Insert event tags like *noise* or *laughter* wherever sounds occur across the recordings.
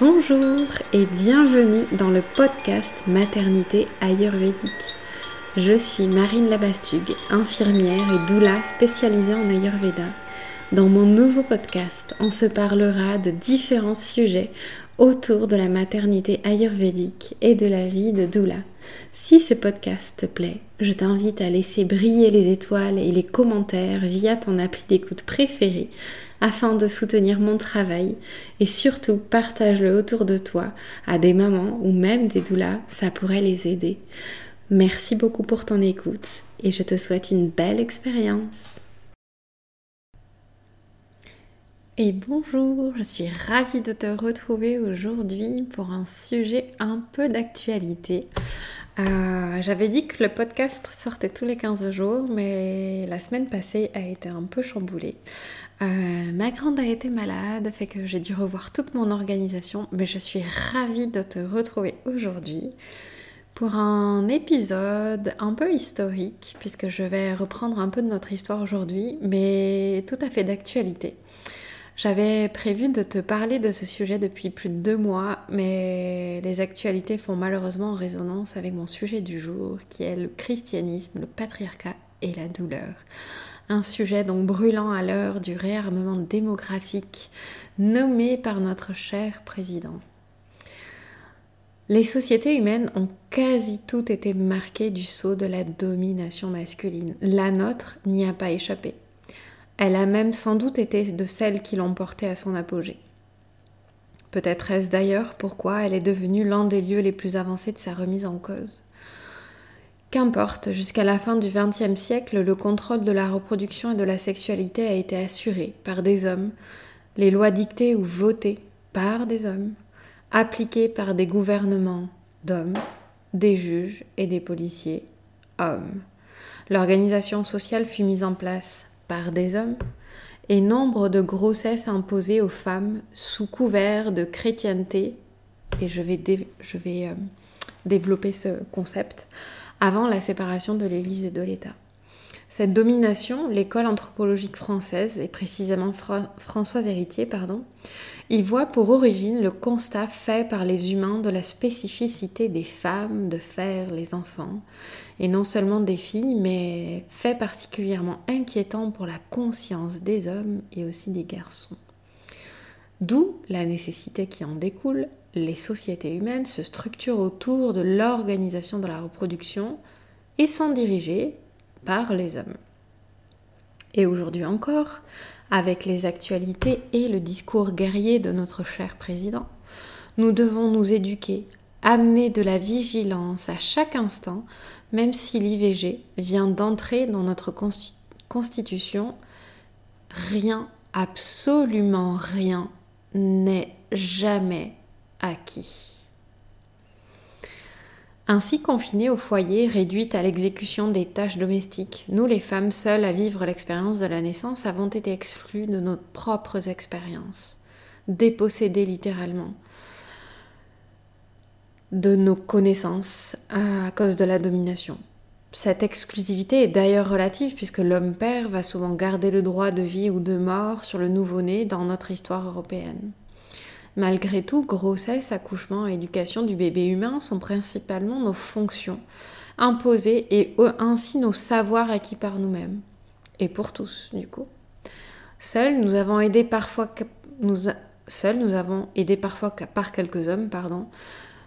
Bonjour et bienvenue dans le podcast Maternité Ayurvédique. Je suis Marine Labastugue, infirmière et doula spécialisée en Ayurveda. Dans mon nouveau podcast, on se parlera de différents sujets autour de la maternité ayurvédique et de la vie de doula. Si ce podcast te plaît, je t'invite à laisser briller les étoiles et les commentaires via ton appli d'écoute préférée afin de soutenir mon travail et surtout partage-le autour de toi à des mamans ou même des doulas, ça pourrait les aider. Merci beaucoup pour ton écoute et je te souhaite une belle expérience. Et bonjour, je suis ravie de te retrouver aujourd'hui pour un sujet un peu d'actualité. Euh, j'avais dit que le podcast sortait tous les 15 jours, mais la semaine passée a été un peu chamboulée. Euh, ma grande a été malade, fait que j'ai dû revoir toute mon organisation, mais je suis ravie de te retrouver aujourd'hui pour un épisode un peu historique, puisque je vais reprendre un peu de notre histoire aujourd'hui, mais tout à fait d'actualité. J'avais prévu de te parler de ce sujet depuis plus de deux mois, mais les actualités font malheureusement résonance avec mon sujet du jour, qui est le christianisme, le patriarcat et la douleur un sujet donc brûlant à l'heure du réarmement démographique nommé par notre cher président. Les sociétés humaines ont quasi toutes été marquées du sceau de la domination masculine. La nôtre n'y a pas échappé. Elle a même sans doute été de celles qui l'ont portée à son apogée. Peut-être est-ce d'ailleurs pourquoi elle est devenue l'un des lieux les plus avancés de sa remise en cause. Qu'importe, jusqu'à la fin du XXe siècle, le contrôle de la reproduction et de la sexualité a été assuré par des hommes, les lois dictées ou votées par des hommes, appliquées par des gouvernements d'hommes, des juges et des policiers hommes. L'organisation sociale fut mise en place par des hommes et nombre de grossesses imposées aux femmes sous couvert de chrétienté, et je vais, euh, développer ce concept, avant la séparation de l'Église et de l'État. Cette domination, l'école anthropologique française, et précisément Françoise Héritier, pardon, y voit pour origine le constat fait par les humains de la spécificité des femmes de faire les enfants, et non seulement des filles, mais fait particulièrement inquiétant pour la conscience des hommes et aussi des garçons. D'où la nécessité qui en découle les sociétés humaines se structurent autour de l'organisation de la reproduction et sont dirigées par les hommes. Et aujourd'hui encore, avec les actualités et le discours guerrier de notre cher président, nous devons nous éduquer, amener de la vigilance à chaque instant, même si l'IVG vient d'entrer dans notre constitution, rien, absolument rien, n'est jamais acquis. Ainsi confinées au foyer, réduites à l'exécution des tâches domestiques, nous les femmes seules à vivre l'expérience de la naissance avons été exclues de nos propres expériences, dépossédées littéralement de nos connaissances à cause de la domination. Cette exclusivité est d'ailleurs relative puisque l'homme père va souvent garder le droit de vie ou de mort sur le nouveau-né dans notre histoire européenne. Malgré tout, grossesse, accouchement éducation du bébé humain sont principalement nos fonctions imposées et ainsi nos savoirs acquis par nous-mêmes. Et pour tous, du coup. Seuls, nous avons aidé parfois, nous, seuls, nous avons aidé parfois par quelques hommes, pardon,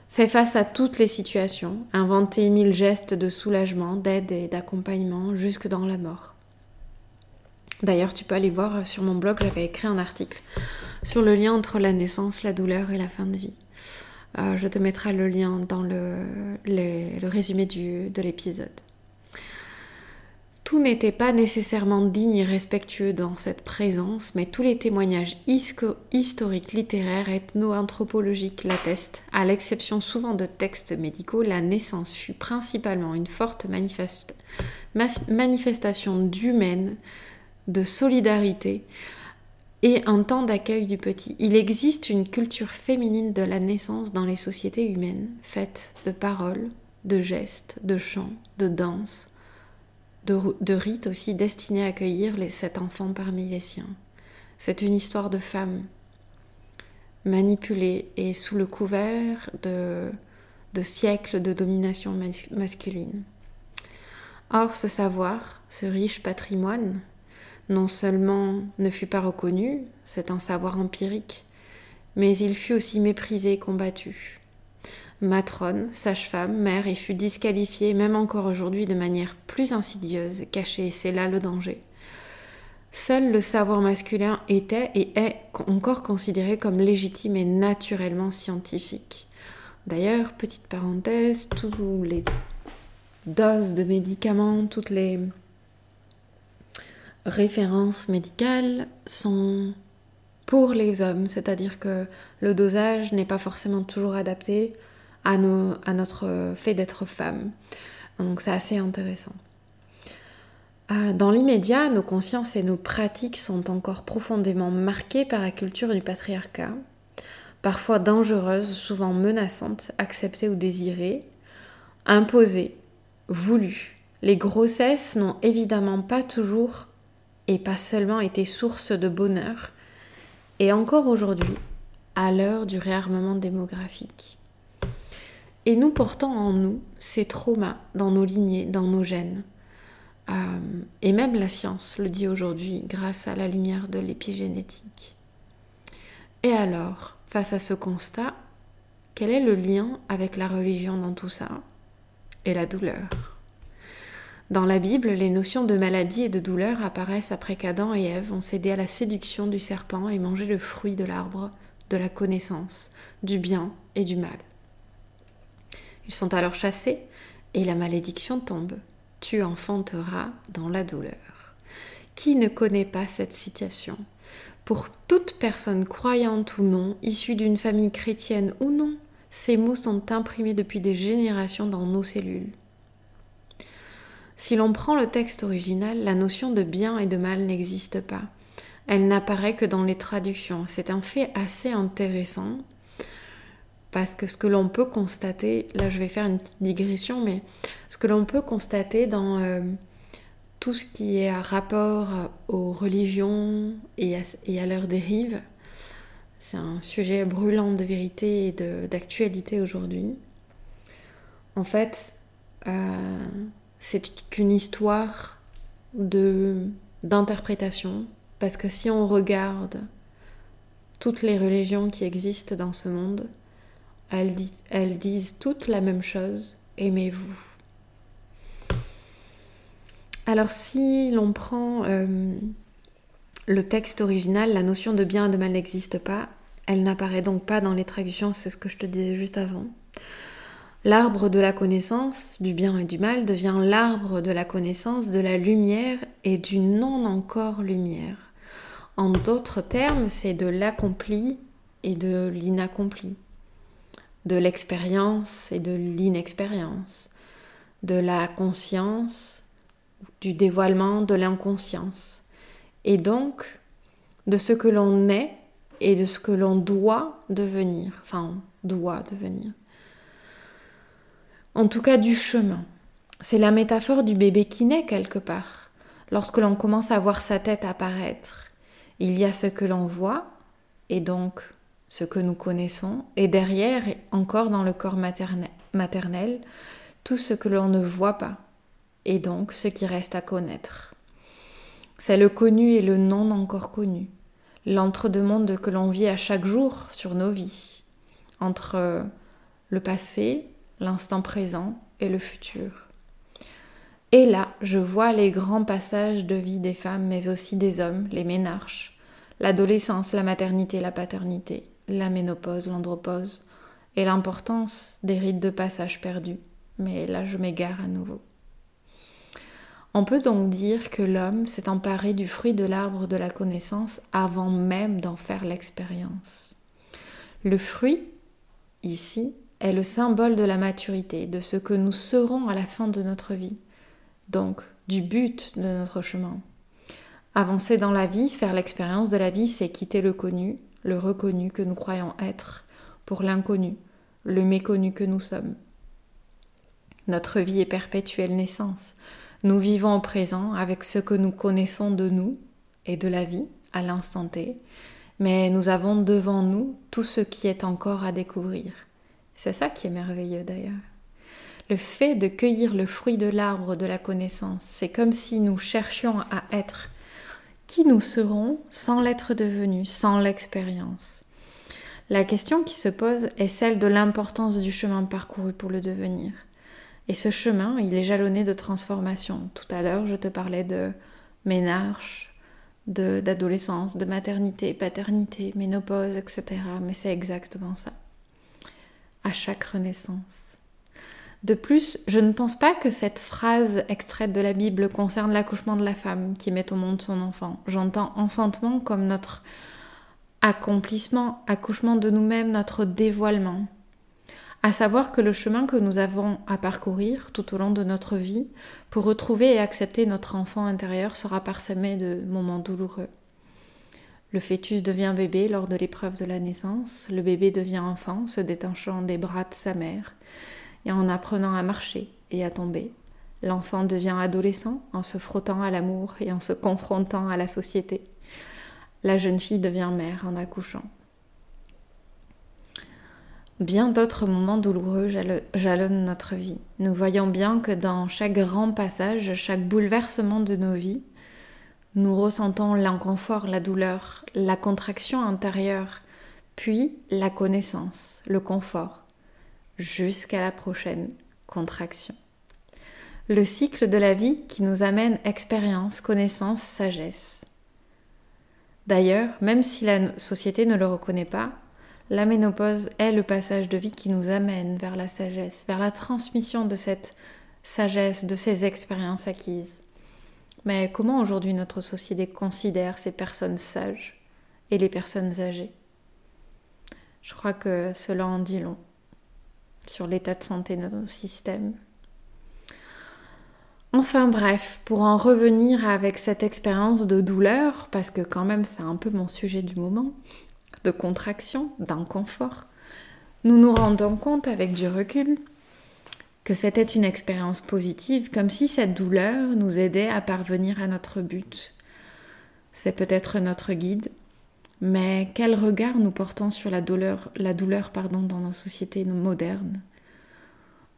fait face à toutes les situations, inventé mille gestes de soulagement, d'aide et d'accompagnement jusque dans la mort. D'ailleurs, tu peux aller voir sur mon blog, j'avais écrit un article sur le lien entre la naissance, la douleur et la fin de vie. Euh, je te mettrai le lien dans le, résumé de l'épisode. Tout n'était pas nécessairement digne et respectueux dans cette présence, mais tous les témoignages historiques, littéraires, ethno-anthropologiques l'attestent. À l'exception souvent de textes médicaux, la naissance fut principalement une forte manifestation d'humaine, de solidarité, et un temps d'accueil du petit. Il existe une culture féminine de la naissance dans les sociétés humaines, faite de paroles, de gestes, de chants, de danses, de, rites aussi destinés à accueillir les sept enfants parmi les siens. C'est une histoire de femme, manipulée et sous le couvert de siècles de domination masculine. Or, ce savoir, ce riche patrimoine, non seulement ne fut pas reconnu, c'est un savoir empirique, mais il fut aussi méprisé combattu. Matrone, sage-femme, mère, et fut disqualifiée, même encore aujourd'hui, de manière plus insidieuse, cachée, c'est là le danger. Seul le savoir masculin était et est encore considéré comme légitime et naturellement scientifique. D'ailleurs, petite parenthèse, tous les doses de médicaments, toutes les références médicales sont pour les hommes, c'est-à-dire que le dosage n'est pas forcément toujours adapté à, à notre fait d'être femme. Donc c'est assez intéressant. Euh, dans l'immédiat, nos consciences et nos pratiques sont encore profondément marquées par la culture du patriarcat, parfois dangereuses, souvent menaçantes, acceptées ou désirées, imposées, voulues. Les grossesses n'ont évidemment pas toujours et pas seulement été source de bonheur, et encore aujourd'hui, à l'heure du réarmement démographique. Et nous portons en nous ces traumas dans nos lignées, dans nos gènes. Euh, et même la science le dit aujourd'hui grâce à la lumière de l'épigénétique. Et alors, face à ce constat, quel est le lien avec la religion dans tout ça? Et la douleur? Dans la Bible, les notions de maladie et de douleur apparaissent après qu'Adam et Ève ont cédé à la séduction du serpent et mangé le fruit de l'arbre de la connaissance, du bien et du mal. Ils sont alors chassés et la malédiction tombe. Tu enfanteras dans la douleur. Qui ne connaît pas cette situation? Pour toute personne croyante ou non, issue d'une famille chrétienne ou non, ces mots sont imprimés depuis des générations dans nos cellules. Si l'on prend le texte original, la notion de bien et de mal n'existe pas. Elle n'apparaît que dans les traductions. C'est un fait assez intéressant parce que ce que l'on peut constater, là je vais faire une petite digression, mais ce que l'on peut constater dans euh, tout ce qui est à rapport aux religions et à, leur dérive, c'est un sujet brûlant de vérité et d'actualité aujourd'hui. En fait, euh, c'est qu'une histoire de d'interprétation parce que si on regarde toutes les religions qui existent dans ce monde, elles, disent toutes la même chose, aimez-vous. Alors si l'on prend euh, le texte original, la notion de bien et de mal n'existe pas, elle n'apparaît donc pas dans les traductions, c'est ce que je te disais juste avant. L'arbre de la connaissance du bien et du mal devient l'arbre de la connaissance de la lumière et du non encore lumière. En d'autres termes, c'est de l'accompli et de l'inaccompli, de l'expérience et de l'inexpérience, de la conscience, du dévoilement de l'inconscience, et donc de ce que l'on est et de ce que l'on doit devenir, enfin doit devenir en tout cas du chemin. C'est la métaphore du bébé qui naît quelque part. Lorsque l'on commence à voir sa tête apparaître, il y a ce que l'on voit, et donc ce que nous connaissons, et derrière, encore dans le corps maternel, tout ce que l'on ne voit pas, et donc ce qui reste à connaître. C'est le connu et le non encore connu, l'entre-deux-mondes que l'on vit à chaque jour sur nos vies, entre le passé, l'instant présent et le futur. Et là, je vois les grands passages de vie des femmes, mais aussi des hommes, les ménarches, l'adolescence, la maternité, la paternité, la ménopause, l'andropause, et l'importance des rites de passage perdus. Mais là, je m'égare à nouveau. On peut donc dire que l'homme s'est emparé du fruit de l'arbre de la connaissance avant même d'en faire l'expérience. Le fruit, ici, est le symbole de la maturité, de ce que nous serons à la fin de notre vie, donc du but de notre chemin. Avancer dans la vie, faire l'expérience de la vie, c'est quitter le connu, le reconnu que nous croyons être, pour l'inconnu, le méconnu que nous sommes. Notre vie est perpétuelle naissance. Nous vivons au présent avec ce que nous connaissons de nous et de la vie à l'instant T, mais nous avons devant nous tout ce qui est encore à découvrir. C'est ça qui est merveilleux d'ailleurs. Le fait de cueillir le fruit de l'arbre de la connaissance, c'est comme si nous cherchions à être qui nous serons sans l'être devenu, sans l'expérience. La question qui se pose est celle de l'importance du chemin parcouru pour le devenir. Et ce chemin, il est jalonné de transformations. Tout à l'heure, je te parlais de ménarche, d'adolescence, de, maternité, paternité, ménopause, etc. Mais c'est exactement ça. À chaque renaissance. De plus, je ne pense pas que cette phrase extraite de la Bible concerne l'accouchement de la femme qui met au monde son enfant. J'entends enfantement comme notre accomplissement, accouchement de nous-mêmes, notre dévoilement. À savoir que le chemin que nous avons à parcourir tout au long de notre vie pour retrouver et accepter notre enfant intérieur sera parsemé de moments douloureux. Le fœtus devient bébé lors de l'épreuve de la naissance, le bébé devient enfant, se détachant des bras de sa mère et en apprenant à marcher et à tomber. L'enfant devient adolescent en se frottant à l'amour et en se confrontant à la société. La jeune fille devient mère en accouchant. Bien d'autres moments douloureux jalonnent notre vie. Nous voyons bien que dans chaque grand passage, chaque bouleversement de nos vies, nous ressentons l'inconfort, la douleur, la contraction intérieure, puis la connaissance, le confort jusqu'à la prochaine contraction. Le cycle de la vie qui nous amène expérience, connaissance, sagesse. D'ailleurs, même si la société ne le reconnaît pas, la ménopause est le passage de vie qui nous amène vers la sagesse, vers la transmission de cette sagesse, de ces expériences acquises. Mais comment aujourd'hui notre société considère ces personnes sages et les personnes âgées? Je crois que cela en dit long sur l'état de santé de nos systèmes. Enfin bref, pour en revenir avec cette expérience de douleur, parce que quand même c'est un peu mon sujet du moment, de contraction, d'inconfort, nous nous rendons compte avec du recul que c'était une expérience positive, comme si cette douleur nous aidait à parvenir à notre but. C'est peut-être notre guide, mais quel regard nous portons sur la douleur, la douleur pardon, dans nos sociétés modernes?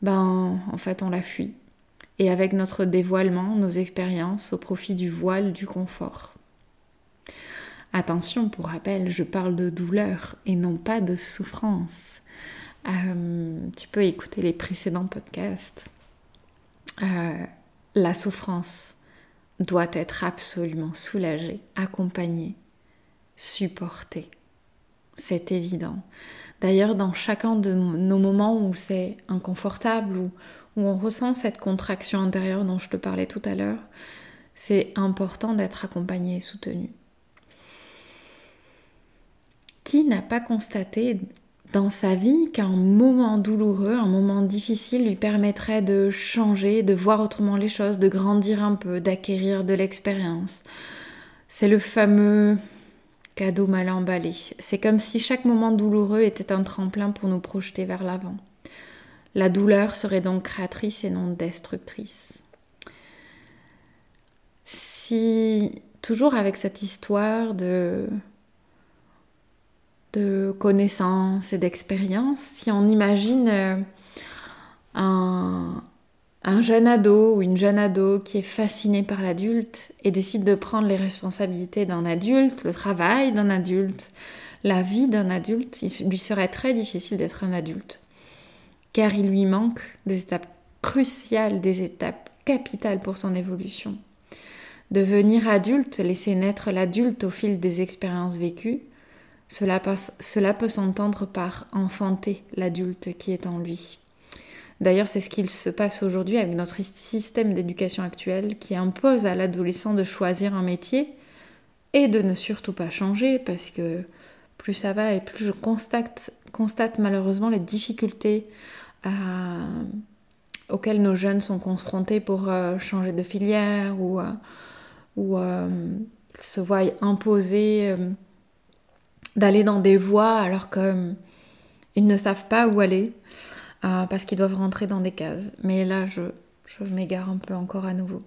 Ben, en fait, on la fuit. Et avec notre dévoilement, nos expériences au profit du voile du confort. Attention, pour rappel, je parle de douleur et non pas de souffrance. Euh, tu peux écouter les précédents podcasts. Euh, la souffrance doit être absolument soulagée, accompagnée, supporter. C'est évident. D'ailleurs, dans chacun de nos moments où c'est inconfortable, où, où on ressent cette contraction intérieure dont je te parlais tout à l'heure, c'est important d'être accompagné et soutenu. Qui n'a pas constaté dans sa vie qu'un moment douloureux, un moment difficile lui permettrait de changer, de voir autrement les choses, de grandir un peu, d'acquérir de l'expérience C'est le fameux Cadeau mal emballé. C'est comme si chaque moment douloureux était un tremplin pour nous projeter vers l'avant. La douleur serait donc créatrice et non destructrice. Si, toujours avec cette histoire de, de connaissance et d'expérience, si on imagine euh, un, un jeune ado ou une jeune ado qui est fasciné par l'adulte et décide de prendre les responsabilités d'un adulte, le travail d'un adulte, la vie d'un adulte, il lui serait très difficile d'être un adulte. Car il lui manque des étapes cruciales, des étapes capitales pour son évolution. Devenir adulte, laisser naître l'adulte au fil des expériences vécues, cela, peut s'entendre par enfanter l'adulte qui est en lui. D'ailleurs, c'est ce qu'il se passe aujourd'hui avec notre système d'éducation actuel qui impose à l'adolescent de choisir un métier et de ne surtout pas changer parce que plus ça va et plus je constate, malheureusement les difficultés euh, auxquelles nos jeunes sont confrontés pour euh, changer de filière ou, euh, ou se voient imposer d'aller dans des voies alors qu'ils ne savent pas où aller. Euh, parce qu'ils doivent rentrer dans des cases. Mais là, je, m'égare un peu encore à nouveau.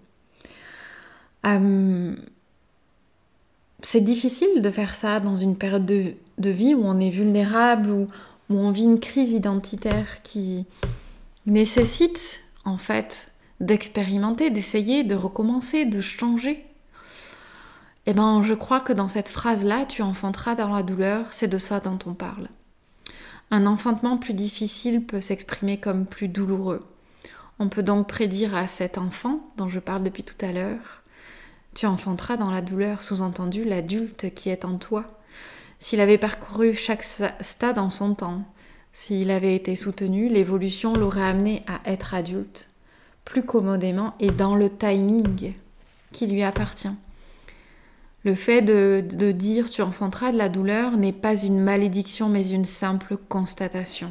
Euh, c'est difficile de faire ça dans une période de, vie où on est vulnérable, ou où on vit une crise identitaire qui nécessite en fait d'expérimenter, d'essayer, de recommencer, de changer. Eh ben, je crois que dans cette phrase-là, tu enfanteras dans la douleur, c'est de ça dont on parle. Un enfantement plus difficile peut s'exprimer comme plus douloureux. On peut donc prédire à cet enfant, dont je parle depuis tout à l'heure, tu enfanteras dans la douleur, sous-entendu l'adulte qui est en toi. S'il avait parcouru chaque stade en son temps, s'il avait été soutenu, l'évolution l'aurait amené à être adulte, plus commodément et dans le timing qui lui appartient. Le fait de, dire tu enfanteras de la douleur n'est pas une malédiction mais une simple constatation.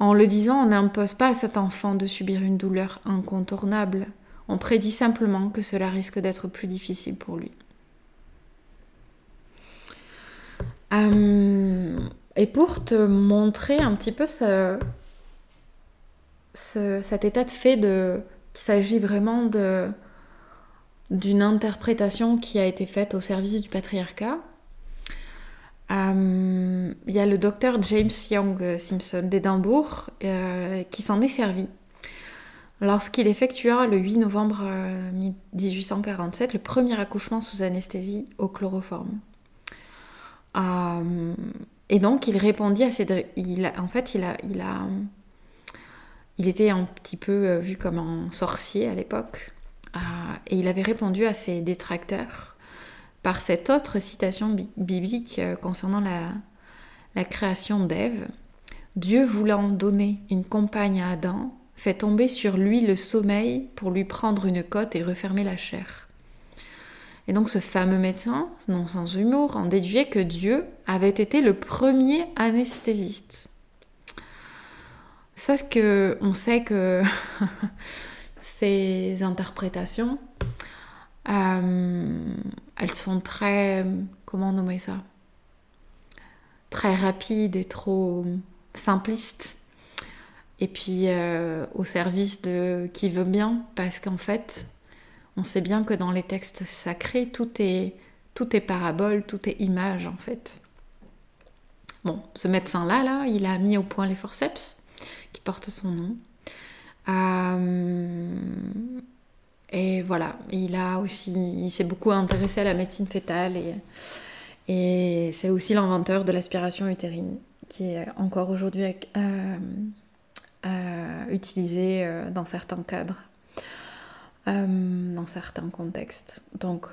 En le disant, on n'impose pas à cet enfant de subir une douleur incontournable. On prédit simplement que cela risque d'être plus difficile pour lui. Euh, et pour te montrer un petit peu ce, cet état de fait de, qu'il s'agit vraiment de, d'une interprétation qui a été faite au service du patriarcat, euh, il y a le docteur James Young Simpson d'Édimbourg euh, qui s'en est servi lorsqu'il effectua le 8 novembre 1847 le premier accouchement sous anesthésie au chloroforme. Euh, et donc il répondit à ces... Il, en fait, il a, il a... Il était un petit peu euh, vu comme un sorcier à l'époque. Euh, et il avait répondu à ses détracteurs par cette autre citation biblique concernant la, la création d'Ève. Dieu voulant donner une compagne à Adam, fait tomber sur lui le sommeil pour lui prendre une côte et refermer la chair. Et donc ce fameux médecin, non sans humour, en déduisait que Dieu avait été le premier anesthésiste. Sauf que on sait que *laughs* ces interprétations, euh, elles sont très, comment nommer ça? Très rapides et trop simplistes et puis euh, au service de qui veut bien, parce qu'en fait, on sait bien que dans les textes sacrés, tout est, tout est parabole, tout est image en fait. Bon, ce médecin-là, là, il a mis au point les forceps, qui portent son nom. Euh, et voilà, il a aussi, il s'est beaucoup intéressé à la médecine fétale et, c'est aussi l'inventeur de l'aspiration utérine, qui est encore aujourd'hui euh, euh, dans certains cadres, dans certains contextes. Donc,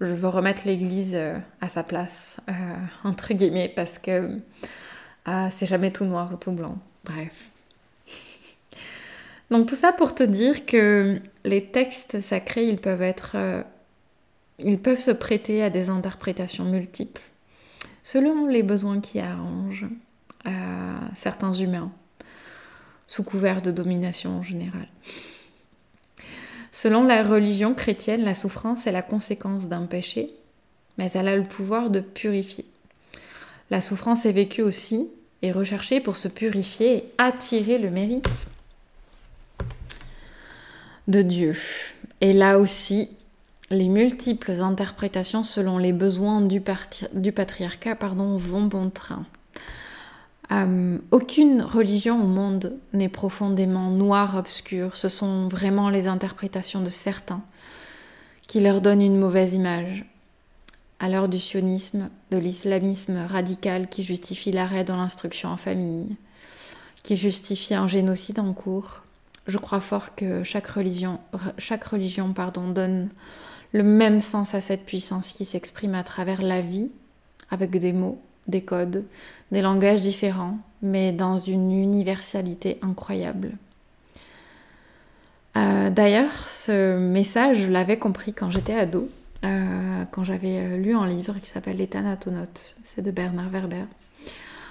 je veux remettre l'Église à sa place, *laughs* entre guillemets, parce que c'est jamais tout noir ou tout blanc. Bref. Donc tout ça pour te dire que les textes sacrés, ils peuvent être... ils peuvent se prêter à des interprétations multiples, selon les besoins qui arrangent certains humains, sous couvert de domination en général. Selon la religion chrétienne, la souffrance est la conséquence d'un péché, mais elle a le pouvoir de purifier. La souffrance est vécue aussi et recherchée pour se purifier et attirer le mérite de Dieu. Et là aussi, les multiples interprétations selon les besoins du, patriarcat vont bon train. Euh, aucune religion au monde n'est profondément noire, obscure. Ce sont vraiment les interprétations de certains qui leur donnent une mauvaise image. À l'heure du sionisme, de l'islamisme radical qui justifie l'arrêt de l'instruction en famille, qui justifie un génocide en cours, je crois fort que chaque religion, pardon, donne le même sens à cette puissance qui s'exprime à travers la vie, avec des mots, des codes, des langages différents, mais dans une universalité incroyable. Euh, d'ailleurs, ce message, je l'avais compris quand j'étais ado, euh, quand j'avais euh, lu un livre qui s'appelle Les Thanatonautes, c'est de Bernard Werber.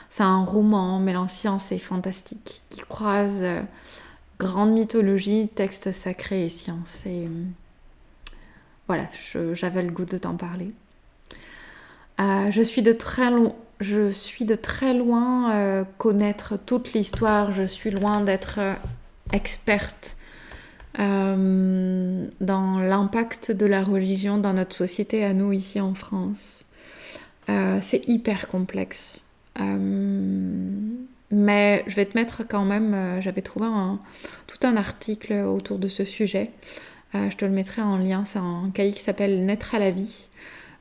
C'est un roman mêlant science et fantastique qui croise grande mythologie, texte sacré et science. Et voilà, j'avais le goût de t'en parler. je suis de très je suis de très loin euh, connaître toute l'histoire, je suis loin d'être euh, experte euh, dans l'impact de la religion dans notre société à nous ici en France. Euh, c'est hyper complexe. Mais je vais te mettre quand même, j'avais trouvé tout un article autour de ce sujet. je te le mettrai en lien, c'est un cahier qui s'appelle Naître à la vie.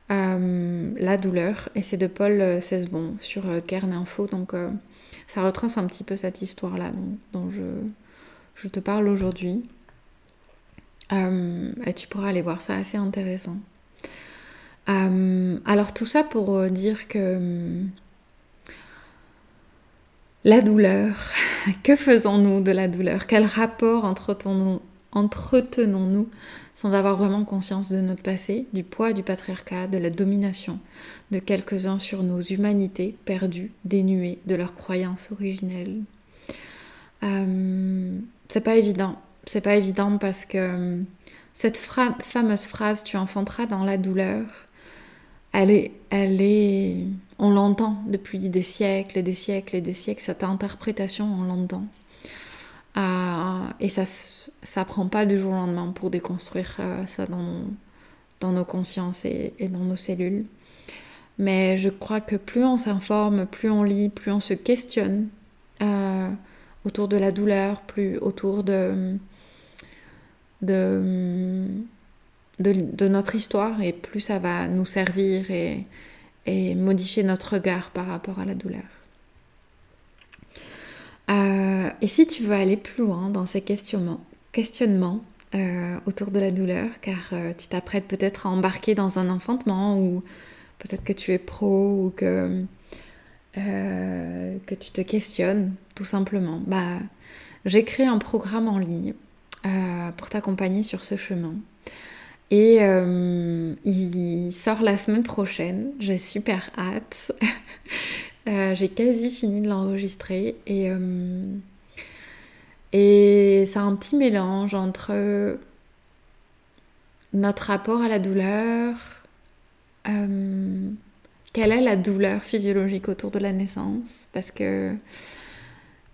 la douleur et c'est de Paul Cesbon sur Kern Info donc ça retrace un petit peu cette histoire-là dont, je, te parle aujourd'hui. Euh, et tu pourras aller voir, ça assez intéressant. Euh, alors tout ça pour euh, dire que la douleur, que faisons-nous de la douleur? Quel rapport entretenons-nous sans avoir vraiment conscience de notre passé, du poids du patriarcat, de la domination de quelques-uns sur nos humanités perdues, dénuées de leurs croyances originelles? Euh, c'est pas évident, c'est pas évident parce que euh, cette fameuse phrase tu enfanteras dans la douleur, elle est, elle est, on l'entend depuis des siècles et des siècles et des siècles, cette interprétation on l'entend. Euh, et ça ça prend pas du jour au lendemain pour déconstruire euh, ça dans, nos consciences et, dans nos cellules. Mais je crois que plus on s'informe, plus on lit, plus on se questionne euh, autour de la douleur, plus autour de, notre histoire, et plus ça va nous servir et modifier notre regard par rapport à la douleur. Euh, et si tu veux aller plus loin dans ces questionnements, euh, autour de la douleur, car euh, tu t'apprêtes peut-être à embarquer dans un enfantement ou peut-être que tu es pro ou que, que tu te questionnes tout simplement, bah, j'ai créé un programme en ligne pour t'accompagner sur ce chemin. Et il sort la semaine prochaine, j'ai super hâte. *laughs* Euh, j'ai quasi fini de l'enregistrer. Et, euh, et c'est un petit mélange entre notre rapport à la douleur, euh, quelle est la douleur physiologique autour de la naissance, parce que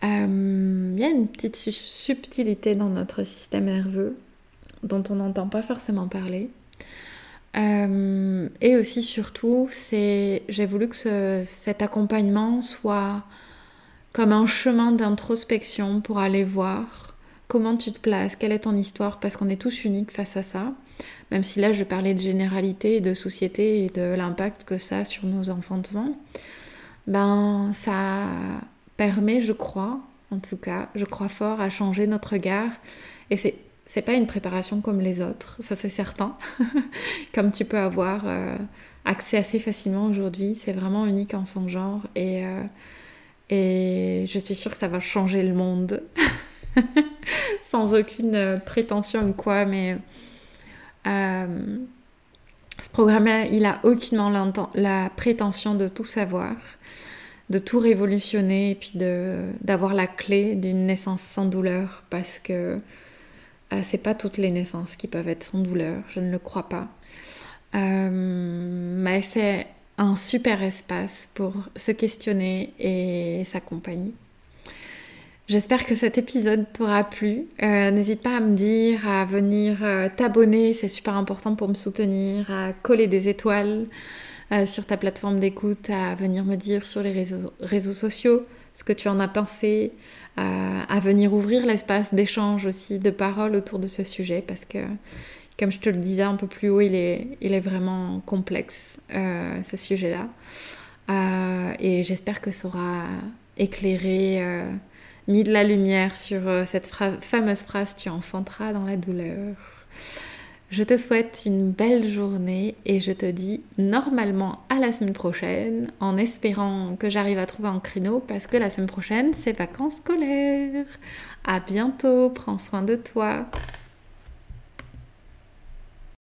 il y a une petite subtilité dans notre système nerveux dont on n'entend pas forcément parler. Euh, et aussi surtout, c'est j'ai voulu que cet accompagnement soit comme un chemin d'introspection pour aller voir comment tu te places, quelle est ton histoire, parce qu'on est tous uniques face à ça. Même si là je parlais de généralité, de société et de l'impact que ça a sur nos enfantements, ben ça permet, je crois, en tout cas, je crois fort à changer notre regard. Et c'est c'est pas une préparation comme les autres, ça c'est certain. *laughs* comme tu peux avoir euh, accès assez facilement aujourd'hui, c'est vraiment unique en son genre et, euh, et je suis sûre que ça va changer le monde. *laughs* Sans aucune euh, prétention ou quoi, mais ce programme il a aucunement la prétention de tout savoir, de tout révolutionner et puis d'avoir la clé d'une naissance sans douleur parce que c'est pas toutes les naissances qui peuvent être sans douleur, je ne le crois pas. Euh, mais c'est un super espace pour se questionner et s'accompagner. J'espère que cet épisode t'aura plu. Euh, n'hésite pas à me dire, à venir t'abonner, c'est super important pour me soutenir, à coller des étoiles sur ta plateforme d'écoute, à venir me dire sur les réseaux sociaux ce que tu en as pensé, à, venir ouvrir l'espace d'échange aussi, de parole autour de ce sujet, parce que, comme je te le disais un peu plus haut, il est, vraiment complexe, euh, ce sujet-là. Euh, et j'espère que ça aura éclairé, euh, mis de la lumière sur cette fameuse phrase Tu enfanteras dans la douleur. Je te souhaite une belle journée et je te dis normalement à la semaine prochaine en espérant que j'arrive à trouver un créneau parce que la semaine prochaine c'est vacances scolaires. À bientôt, prends soin de toi.